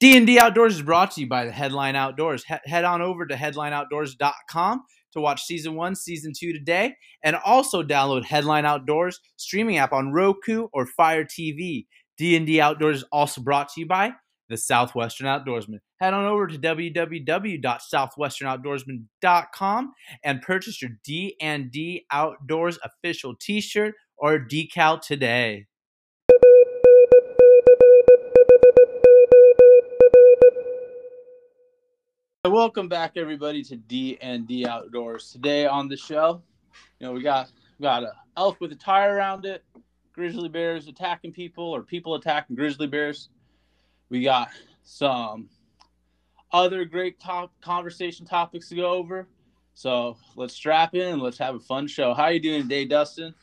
D&D Outdoors is brought to you by the Headline Outdoors. He- head on over to headlineoutdoors.com to watch season 1, season 2 today and also download Headline Outdoors streaming app on Roku or Fire TV. D&D Outdoors is also brought to you by the Southwestern Outdoorsman. Head on over to www.southwesternoutdoorsman.com and purchase your D&D Outdoors official t-shirt or decal today. Welcome back, everybody, to D and D Outdoors. Today on the show, you know, we got we got a elk with a tire around it, grizzly bears attacking people, or people attacking grizzly bears. We got some other great top conversation topics to go over. So let's strap in and let's have a fun show. How are you doing today, Dustin?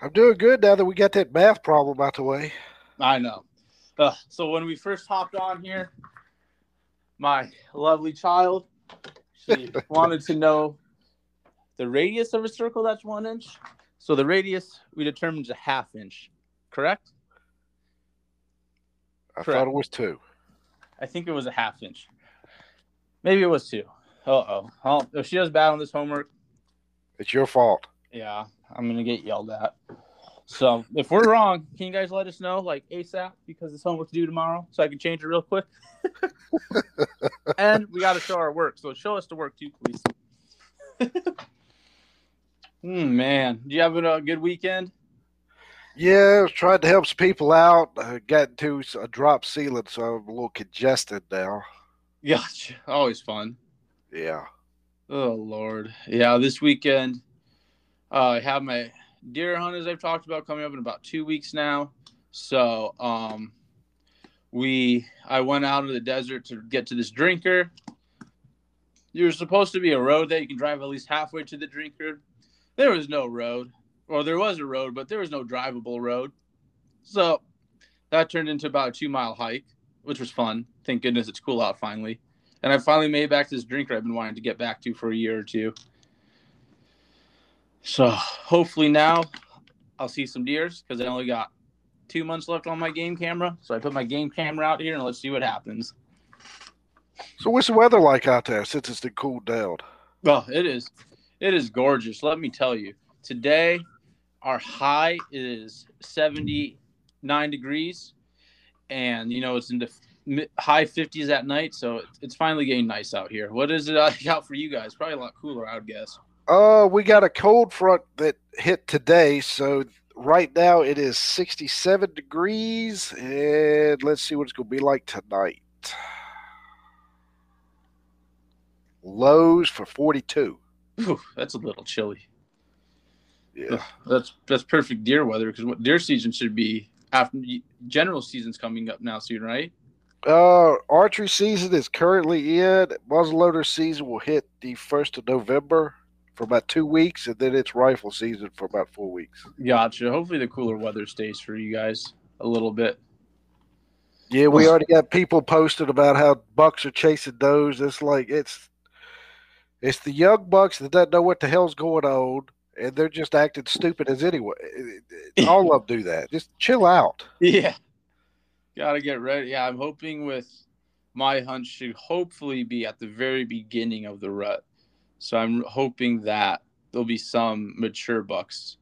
I'm doing good now that we got that math problem out the way. I know. Uh, so when we first hopped on here, my lovely child, she wanted to know the radius of a circle that's one inch. So the radius we determined is a half inch, correct? I Correct. thought it was two. I think it was a half inch. Maybe it was two. Uh oh. If she does bad on this homework, It's your fault. yeah, I'm gonna get yelled at. So if we're wrong, can you guys let us know like ASAP because this homework's due tomorrow, so I can change it real quick. and we got to show our work, so show us the work too, please. Hmm, man, do you have a good weekend? Yeah, I was trying to help some people out. I got into a drop ceiling, so I'm a little congested now. Gotcha. Always fun. Yeah. Oh Lord, yeah. This weekend, uh, I have my deer hunt as I've talked about coming up in about two weeks now. So, um, we I went out into the desert to get to this drinker. There's supposed to be a road that you can drive at least halfway to the drinker. There was no road, or there was a road, but there was no drivable road. So that turned into about a two mile hike, which was fun. Thank goodness it's cool out finally and I finally made it back to this drinker I've been wanting to get back to for a year or two. So hopefully now I'll see some deers because I only got two months left on my game camera. So I put my game camera out here and let's see what happens. So what's the weather like out there since it's been cooled down? Well, it is, it is gorgeous. Let me tell you. Today, our high is seventy-nine degrees, and you know it's in the high fifties at night. So it's finally getting nice out here. What is it out for you guys? Probably a lot cooler, I would guess. Uh, we got a cold front that hit today, so right now it is 67 degrees, and let's see what it's going to be like tonight. Lows for 42. Whew, that's a little chilly. Yeah. That's that's perfect deer weather because what deer season should be after general season's coming up now soon, right? Uh, archery season is currently in. Muzzleloader season will hit the first of November for about two weeks, and then it's rifle season for about four weeks. Gotcha. Hopefully the cooler weather stays for you guys a little bit. Yeah, we already got people posted about how bucks are chasing does. It's like it's it's the young bucks that don't know what the hell's going on, and they're just acting stupid as anyway. All of them do that. Just chill out. Yeah. Gotta get ready. Yeah, I'm hoping with my hunt should hopefully be at the very beginning of the rut. So I'm hoping that there'll be some mature bucks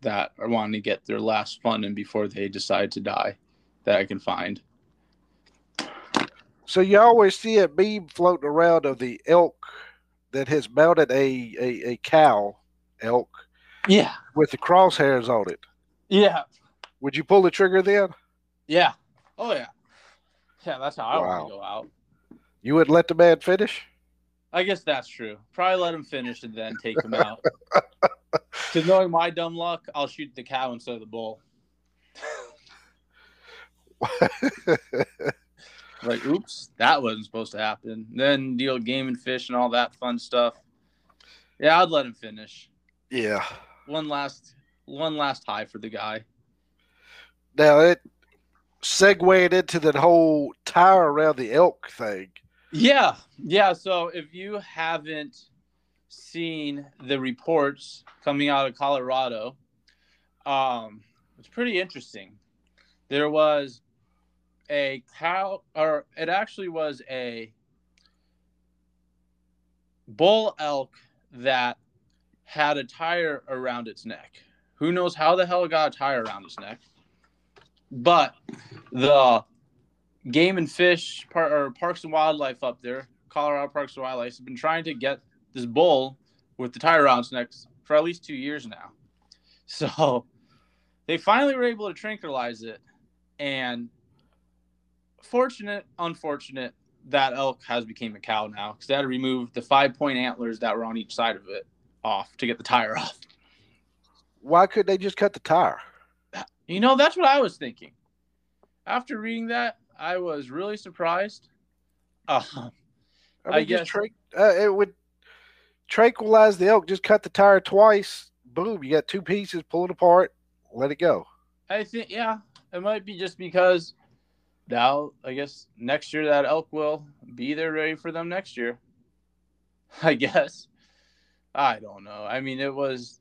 that are wanting to get their last fun in before they decide to die that I can find. So you always see a meme floating around of the elk that has mounted a a, a cow elk Yeah. with the crosshairs on it. Yeah. Would you pull the trigger then? Yeah. Oh yeah. Yeah, that's how I want to go out. You wouldn't let the man finish? I guess that's true. Probably let him finish and then take him out. Because knowing my dumb luck, I'll shoot the cow instead of the bull. Like, oops, that wasn't supposed to happen. Then deal game and fish and all that fun stuff. Yeah, I'd let him finish. yeah. One last, one last high for the guy. Now it segued into that whole tire around the elk thing. Yeah, yeah. So if you haven't seen the reports coming out of Colorado, um, it's pretty interesting. There was a cow, or it actually was a bull elk that had a tire around its neck. Who knows how the hell it got a tire around its neck? But the game and fish par- or parks and wildlife up there, Colorado Parks and Wildlife, has been trying to get this bull with the tire around its neck for at least two years now. So they finally were able to tranquilize it. And fortunate, unfortunate, that elk has became a cow now because they had to remove the five point antlers that were on each side of it off to get the tire off. Why could they just cut the tire? You know, that's what I was thinking. After reading that, I was really surprised. Uh, I, mean, I just guess- tra- uh, it would tranquilize the elk. Just cut the tire twice. Boom, you got two pieces. Pull it apart. Let it go. I think, yeah, it might be just because now, I guess next year that elk will be there ready for them next year. I guess. I don't know. I mean, it was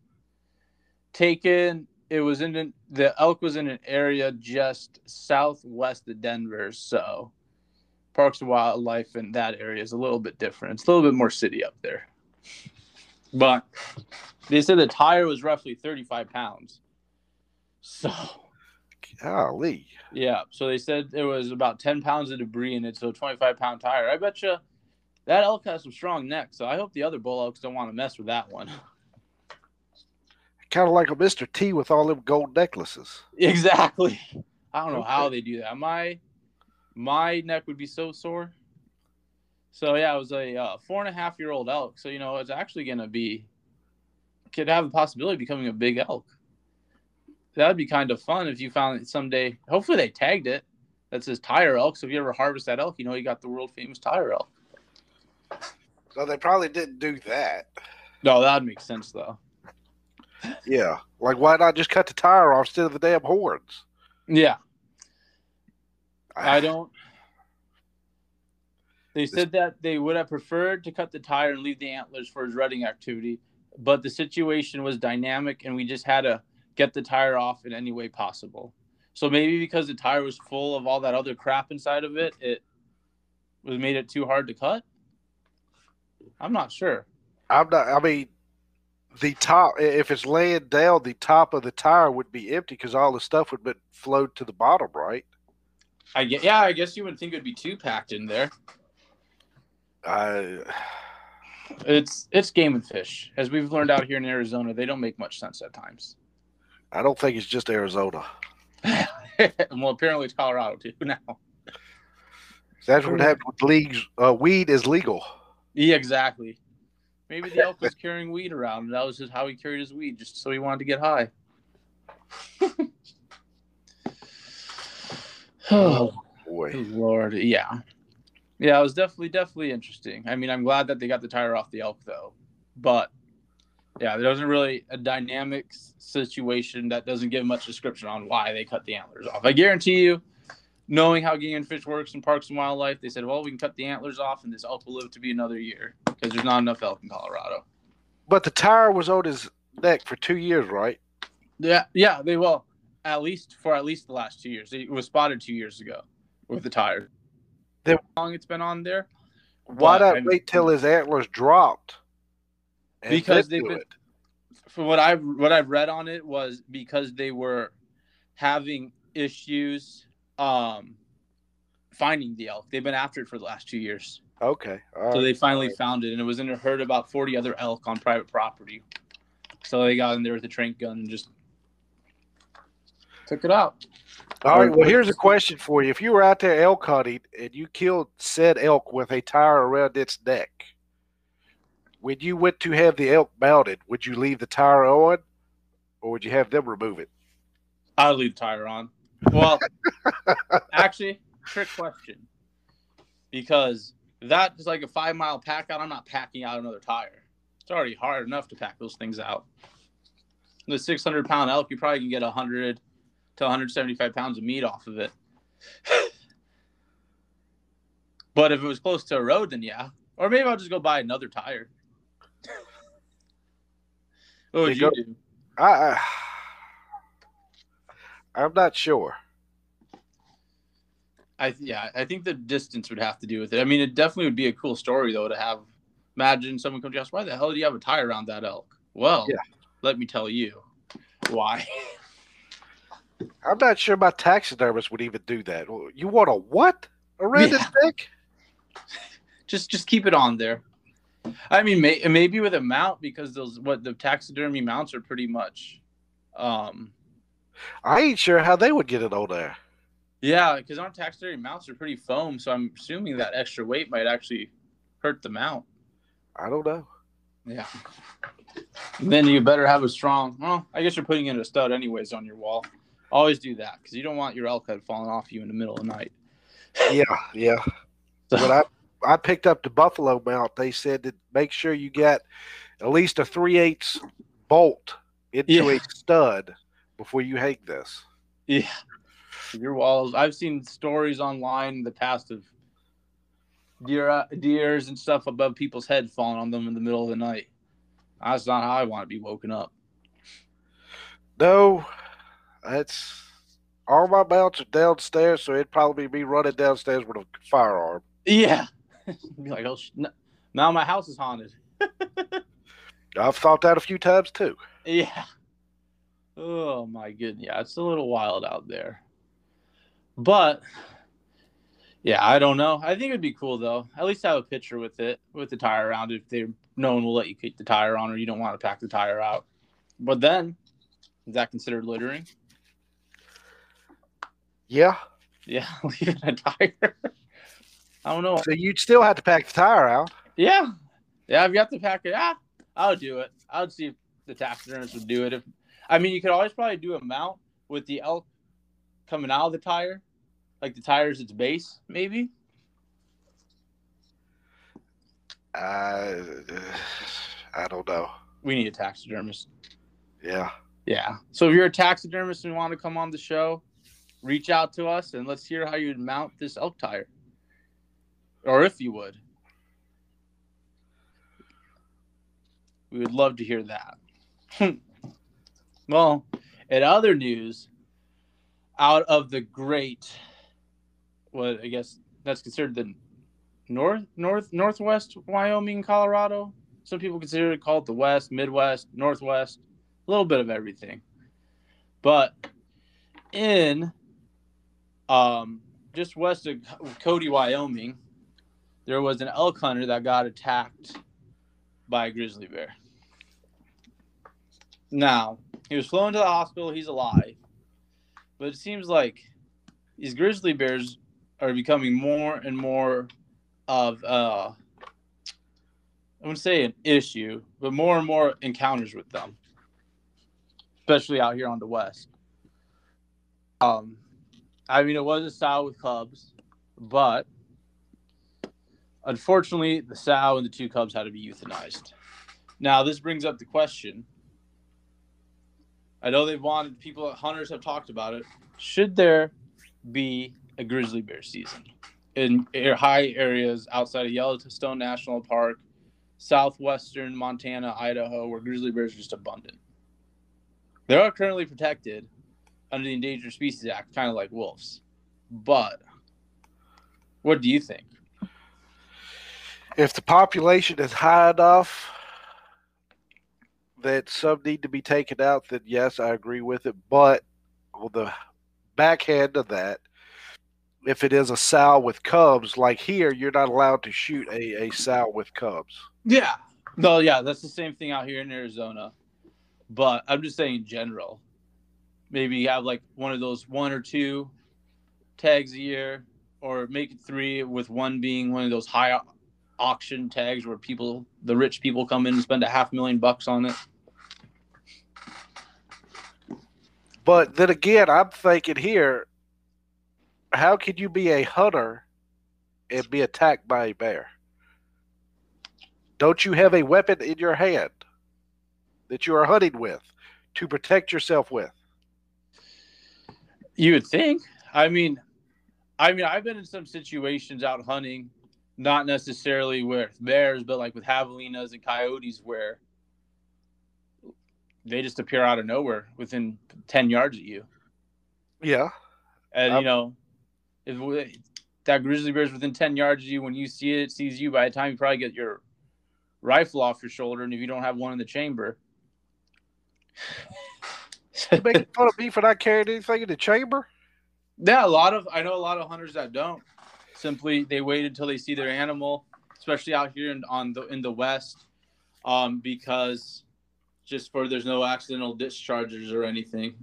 taken. It was in an, the elk was in an area just southwest of Denver, so Parks and Wildlife in that area is a little bit different. It's a little bit more city up there, but they said the tire was roughly 35 pounds. So Golly. yeah, so they said there was about 10 pounds of debris in it, so a 25 pound tire. I bet you that elk has some strong neck, so I hope the other bull elks don't want to mess with that one. Kind of like a Mr. T with all them gold necklaces. exactly. I don't know how they do that. My my neck would be so sore. So yeah, it was a uh, four and a half year old elk. So you know, it's actually gonna be could have a possibility of becoming a big elk. That'd be kind of fun if you found it someday. Hopefully they tagged it. That says tire elk. So if you ever harvest that elk, you know you got the world famous tire elk. No, they probably didn't do that. No, that'd make sense though. Yeah. Like, why not just cut the tire off instead of the damn horns? Yeah. Ah. I don't. They said that they would have preferred to cut the tire and leave the antlers for his rutting activity, but the situation was dynamic and we just had to get the tire off in any way possible. So maybe because the tire was full of all that other crap inside of it, it was made it too hard to cut. I'm not sure. I'm not. I mean, the top. If it's laying down, the top of the tire would be empty because all the stuff would be flowed to the bottom, right? I get, yeah, I guess you would think it'd be too packed in there. I. It's it's game and fish, as we've learned out here in Arizona. They don't make much sense at times. I don't think it's just Arizona. well, apparently it's Colorado too now. That's what happened with leagues. Uh, weed is legal. Yeah, exactly. Maybe the elk was carrying weed around, and that was just how he carried his weed, just so he wanted to get high. Oh, oh Boy, Lord, yeah, yeah. It was definitely, definitely interesting. I mean, I'm glad that they got the tire off the elk, though. But yeah, there wasn't really a dynamic situation that doesn't give much description on why they cut the antlers off. I guarantee you, knowing how game and fish works in parks and wildlife, they said, well, we can cut the antlers off, and this elk will live to be another year because there's not enough elk in Colorado. but the tire was on his neck for two years, right? Yeah, yeah, they will. At least for at least the last two years. It was spotted two years ago with the tire. Then- how long it's been on there? Why not wait till his antlers dropped? Because they've been- it? From what I've what I've read on it was because they were having issues um finding the elk. They've been after it for the last two years. Okay. all So right. they finally found it and it was in a herd of about forty other elk on private property. So they got in there with a trank gun and just took it out. All right. Well, here's a question for you: If you were out there elk hunting and you killed said elk with a tire around its neck, when you went to have the elk mounted, would you leave the tire on, or would you have them remove it? I'll leave the tire on. Well, actually, trick question. Because that is like a five mile pack out. I'm not packing out another tire. It's already hard enough to pack those things out. The 600 pound elk, you probably can get 100 to 175 pounds of meat off of it. but if it was close to a road, then yeah. Or maybe I'll just go buy another tire. what would You you go- do? I, I I'm not sure. I yeah, I think the distance would have to do with it. I mean, it definitely would be a cool story though to have. Imagine someone comes to us, why the hell do you have a tie around that elk? Well, Yeah. let me tell you why. I'm not sure my taxidermist would even do that. You want a what around Yeah. his neck? just just keep it on there. I mean, may, maybe with a mount because those what the taxidermy mounts are pretty much. Um, I ain't sure how they would get it on there. Yeah, because our taxidermy mounts are pretty foam, so I'm assuming that extra weight might actually hurt the mount. I don't know. Yeah. then you better have a strong. Well, I guess you're putting in a stud anyways on your wall. Always do that because you don't want your elk head falling off you in the middle of the night. Yeah, yeah. So, When I I picked up the buffalo mount, they said to make sure you get at least a three eighths bolt into Yeah. a stud before you hang this. yeah, your walls. I've seen stories online in the past of deer, uh, deers and stuff above people's heads falling on them in the middle of the night. That's not how I want to be woken up. No, that's all my mounts are downstairs, so it'd probably be running downstairs with a firearm. Yeah. be like, oh, sh- n- now my house is haunted. I've thought that a few times too. Yeah. Oh my goodness. Yeah, it's a little wild out there. But yeah, I don't know. I think it'd be cool though. At least have a picture with it, with the tire around if they no one will let you keep the tire on or you don't want to pack the tire out. But then is that considered littering? Yeah. Yeah, leaving a tire. I don't know. So you'd still have to pack the tire out. Yeah. Yeah, if you have got to pack it, yeah, I'll do it. I would see if the taxidermist would do it. If I mean, you could always probably do a mount with the elk coming out of the tire, like the tire's its base, maybe. I, I don't know. We need a taxidermist. Yeah. Yeah. So if you're a taxidermist and want to come on the show, reach out to us and let's hear how you'd mount this elk tire, or if you would. We would love to hear that. well, in other news, out of the great, what I guess that's considered the north, north, northwest Wyoming, Colorado. Some people consider it called the West, Midwest, Northwest, a little bit of everything. But in um, just west of Cody, Wyoming, there was an elk hunter that got attacked by a grizzly bear. Now, he was flown to the hospital. He's alive. But it seems like these grizzly bears are becoming more and more of, uh, I wouldn't say an issue, but more and more encounters with them, especially out here on the west. Um, I mean, it was a sow with cubs, but unfortunately, the sow and the two cubs had to be euthanized. Now, this brings up the question. I know they've wanted people, hunters have talked about it. Should there be a grizzly bear season in high areas outside of Yellowstone National Park, southwestern Montana, Idaho, where grizzly bears are just abundant? They are currently protected under the Endangered Species Act, kind of like wolves. But what do you think? If the population is high enough that some need to be taken out, then yes, I agree with it. But on the backhand of that, if it is a sow with cubs, like here, you're not allowed to shoot a, a sow with cubs. Yeah. No, yeah, that's the same thing out here in Arizona. But I'm just saying in general. Maybe you have like one of those one or two tags a year, or make it three with one being one of those high auction tags where people, the rich people, come in and spend a half million bucks on it. But then again, I'm thinking here, how could you be a hunter and be attacked by a bear? Don't you have a weapon in your hand that you are hunting with to protect yourself with? You would think. I mean, I mean, I've been in some situations out hunting, not necessarily with bears, but like with javelinas and coyotes, where they just appear out of nowhere within ten yards of you, Yeah. and Um, you know, if that grizzly bear is within 10 yards of you, when you see it, it sees you. By the time you probably get your rifle off your shoulder, and if you don't have one in the chamber, You making fun of me for not carrying anything in the chamber? yeah, a lot of I know a lot of hunters that don't. Simply, they wait until they see their animal, especially out here in, on the in the west, um, because just for there's no accidental discharges or anything.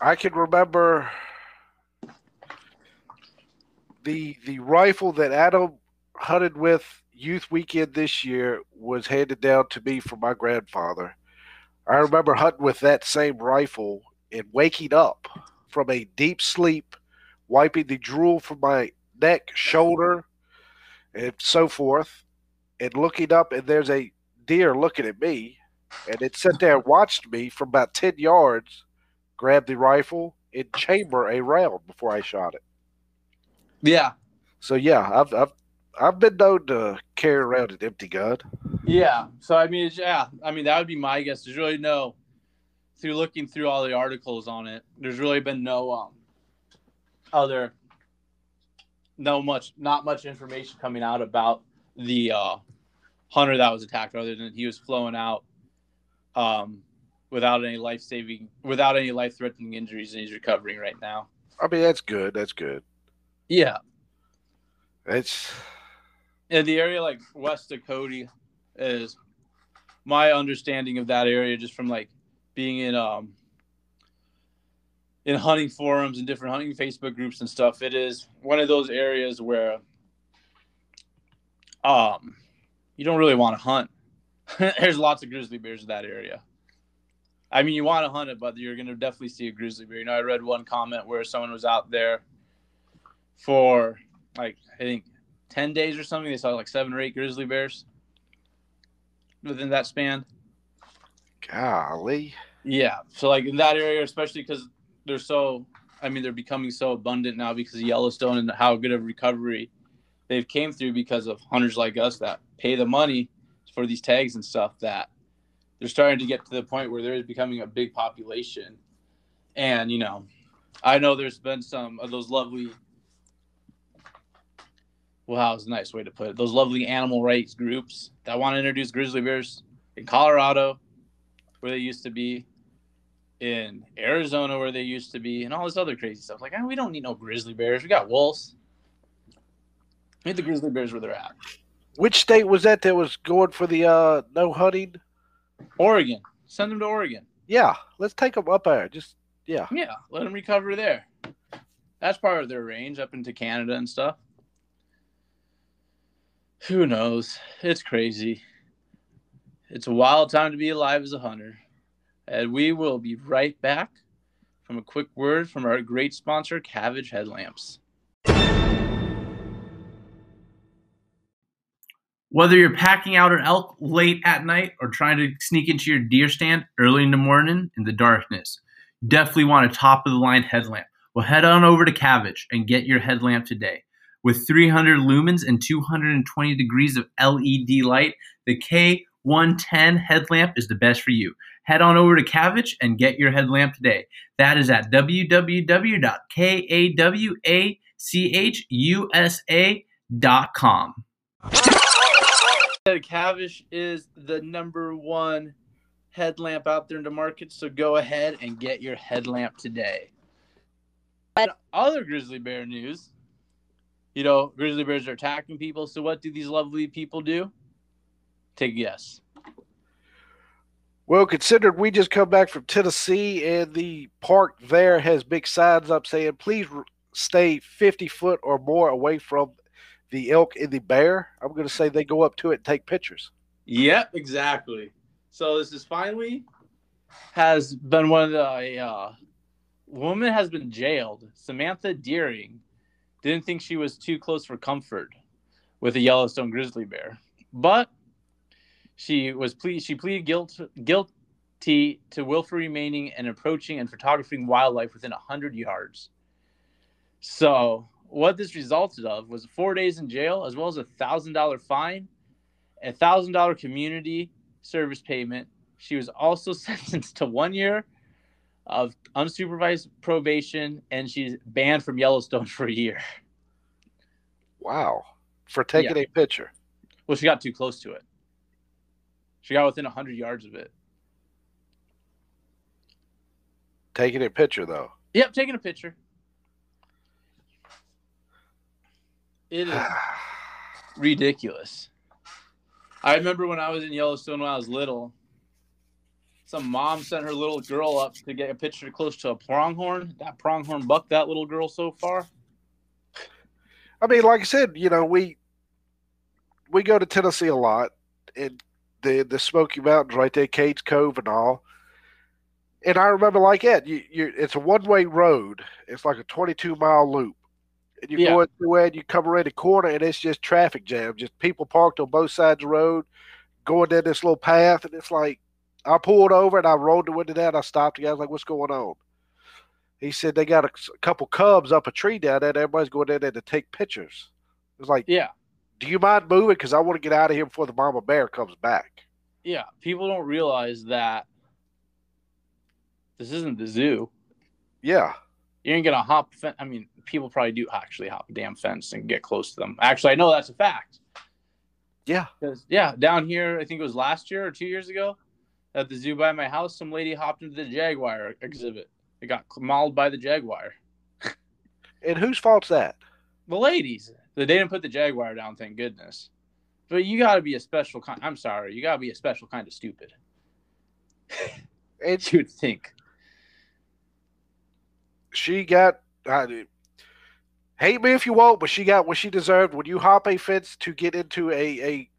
I can remember the the rifle that Adam hunted with youth weekend this year was handed down to me from my grandfather. I remember hunting with that same rifle and waking up from a deep sleep, wiping the drool from my neck, shoulder, and so forth, and looking up, and there's a deer looking at me, and it sat there and watched me from about 10 yards, grab the rifle, and chamber a round before I shot it. Yeah, So, yeah, I've, I've, I've been known to carry around an empty gun. yeah. So I mean, it's, yeah, I mean that would be my guess. There's really no through looking through all the articles on it. There's really been no um other no much not much information coming out about the uh hunter that was attacked other than he was flowing out um without any life saving without any life threatening injuries and he's recovering right now. I mean, that's good. That's good. Yeah. It's, in the area like west of Cody is my understanding of that area just from like being in um in hunting forums and different hunting Facebook groups and stuff. It is one of those areas where um you don't really want to hunt. There's lots of grizzly bears in that area. I mean, you want to hunt it, but you're going to definitely see a grizzly bear. You know, I read one comment where someone was out there for like I think 10 days or something. They saw like seven or eight grizzly bears within that span. golly. Yeah. So, like in that area, especially because they're so, I mean, they're becoming so abundant now because of Yellowstone and how good of recovery they've came through because of hunters like us that pay the money for these tags and stuff that they're starting to get to the point where there is becoming a big population. And, you know, I know there's been some of those lovely well, how's a nice way to put it? Those lovely animal rights groups that want to introduce grizzly bears in Colorado, where they used to be, in Arizona, where they used to be, and all this other crazy stuff. Like, oh, we don't need no grizzly bears. We got wolves. Need the grizzly bears where they're at. Which state was that that was going for the uh, no hunting? Oregon. Send them to Oregon. Yeah, let's take them up there. Just, yeah. Yeah, let them recover there. That's part of their range up into Canada and stuff. Who knows? It's crazy. It's a wild time to be alive as a hunter. And we will be right back from a quick word from our great sponsor, Cabbage Headlamps. Whether you're packing out an elk late at night or trying to sneak into your deer stand early in the morning in the darkness, you definitely want a top of the line headlamp. Well, head on over to Cabbage and get your headlamp today. With 300 lumens and 220 degrees of LED light, the K110 headlamp is the best for you. Head on over to Cabbage and get your headlamp today. That is at www.kawachUSA.com. Cavish is the number one headlamp out there in the market, so go ahead and get your headlamp today. And other grizzly bear news, you know, grizzly bears are attacking people. So what do these lovely people do? Take a guess. Well, considered we just come back from Tennessee and the park there has big signs up saying, please stay 50 foot or more away from the elk and the bear. I'm going to say they go up to it and take pictures. Yep, exactly. So this is finally has been one of the uh, woman has been jailed. Samantha Dehring didn't think she was too close for comfort with a Yellowstone grizzly bear, but she was ple- she pleaded guilt guilty to willful remaining and approaching and photographing wildlife within a hundred yards. So what this resulted of was four days in jail as well as a thousand dollar fine, a thousand dollar community service payment. She was also sentenced to one year of unsupervised probation, and she's banned from Yellowstone for a year. Wow. For taking a picture. Well, she got too close to it. She got within 100 yards of it. Taking a picture, though. Yep, taking a picture. It is ridiculous. I remember when I was in Yellowstone when I was little, some mom sent her little girl up to get a picture close to a pronghorn. That pronghorn bucked that little girl so far. I mean, like I said, you know, we we go to Tennessee a lot, and the the Smoky Mountains right there, Cades Cove and all. And I remember like that, you you it's a one way road. It's like a twenty two mile loop. And you Yeah. go through it, you come around the corner and it's just traffic jam, just people parked on both sides of the road, going down this little path, and it's like I pulled over and I rolled the window down, I stopped the guy, I was like, What's going on? He said they got a, a couple cubs up a tree down there, and everybody's going down there to take pictures. It was like Yeah, do you mind moving? Because I want to get out of here before the mama bear comes back. yeah. People don't realize that this isn't the zoo. Yeah. You ain't gonna hop. I mean, people probably do actually hop a damn fence and get close to them. Actually, I know that's a fact. Yeah. Yeah, down here, I think it was last year or two years ago, at the zoo by my house, some lady hopped into the jaguar exhibit. It got mauled by the jaguar. And whose fault's that? The ladies, they didn't put the jaguar down, thank goodness. But you got to be a special kind. I'm sorry, you got to be a special kind of stupid. And You would think. she got, I, hate me if you won't, but she got what she deserved when you hop a fence to get into a, a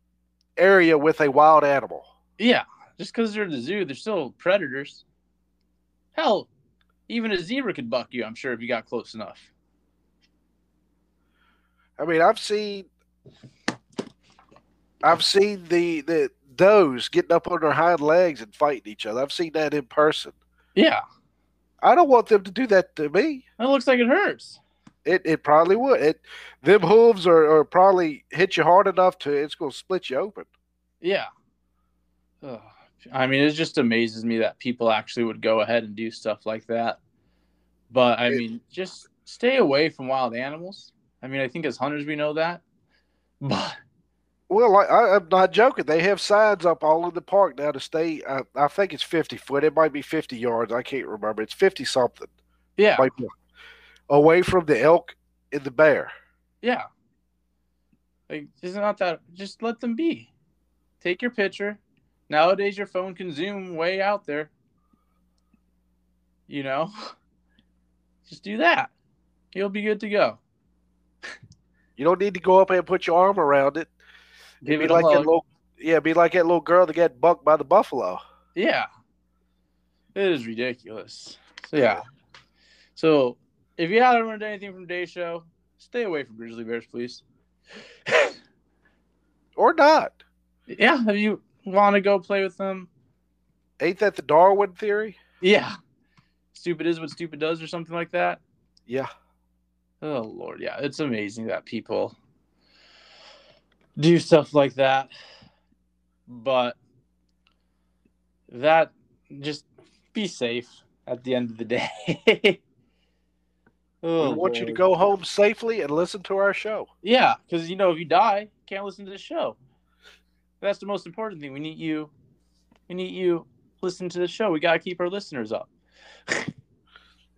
area with a wild animal. Yeah, just because they're in the zoo, they're still predators. Hell, even a zebra could buck you. I'm sure if you got close enough. I mean, I've seen, I've seen the the does getting up on their hind legs and fighting each other. I've seen that in person. Yeah, I don't want them to do that to me. that looks like it hurts. It it probably would. It them hooves are, are probably hit you hard enough to it's going to split you open. Yeah. Ugh. I mean, it just amazes me that people actually would go ahead and do stuff like that. But I mean, just stay away from wild animals. I mean, I think as hunters we know that. But Well, I, I'm not joking. They have signs up all in the park now to stay. I, I think it's 50 foot. It might be 50 yards. I can't remember. It's 50 something. yeah, away from the elk and the bear. yeah. Like it's not that. Just let them be. Take your picture. Nowadays, your phone can zoom way out there. You know, just do that. You'll be good to go. You don't need to go up and put your arm around it. Give be it a like that little, yeah, be like that little girl that got bucked by the buffalo. Yeah. It is ridiculous. So yeah. So if you haven't learned anything from today's show, stay away from grizzly bears, please. Or not. yeah, Have you want to go play with them, Ain't that the Darwin theory? yeah. Stupid is what stupid does, or something like that. Yeah. Oh Lord, yeah, it's amazing that people do stuff like that. But that just be safe at the end of the day. oh, we want you to go home safely and listen to our show. Yeah, because you know if you die, you can't listen to the show. That's the most important thing. We need you. We need you listen to the show. We gotta keep our listeners up.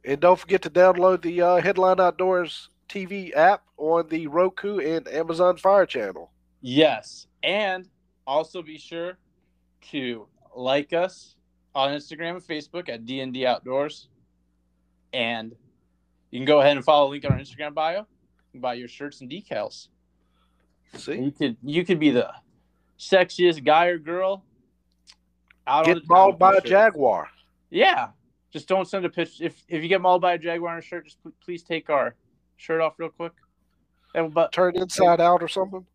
And don't forget to download the uh, Headline Outdoors TV app on the Roku and Amazon Fire Channel. Yes, and also be sure to like us on Instagram and Facebook at DND Outdoors, and you can go ahead and follow the link on our Instagram bio. You buy your shirts and decals. See? You could you could be the sexiest guy or girl out Get the mauled by a shirt. jaguar. Yeah. Just don't send a pitch. If if you get mauled by a jaguar in a shirt, just pl- please take our shirt off real quick. And but Turn inside out or something.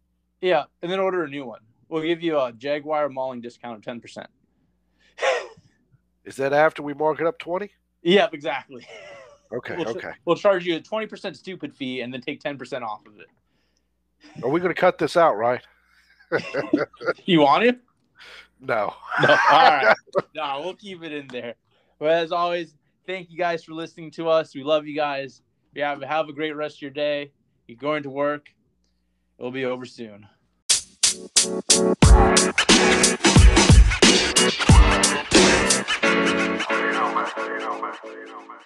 yeah, and then order a new one. We'll give you a jaguar mauling discount of ten percent. Is that after we mark it up 20? Yep, exactly. Okay, We'll, okay. we'll charge you a twenty percent stupid fee and then take ten percent off of it. Are we going to cut this out, right? You want it? No. No. All right. no, we'll keep it in there. But as always, thank you guys for listening to us. We love you guys. You have have a great rest of your day. You're going to work. It will be over soon. You know, man. You know, man. You know, man.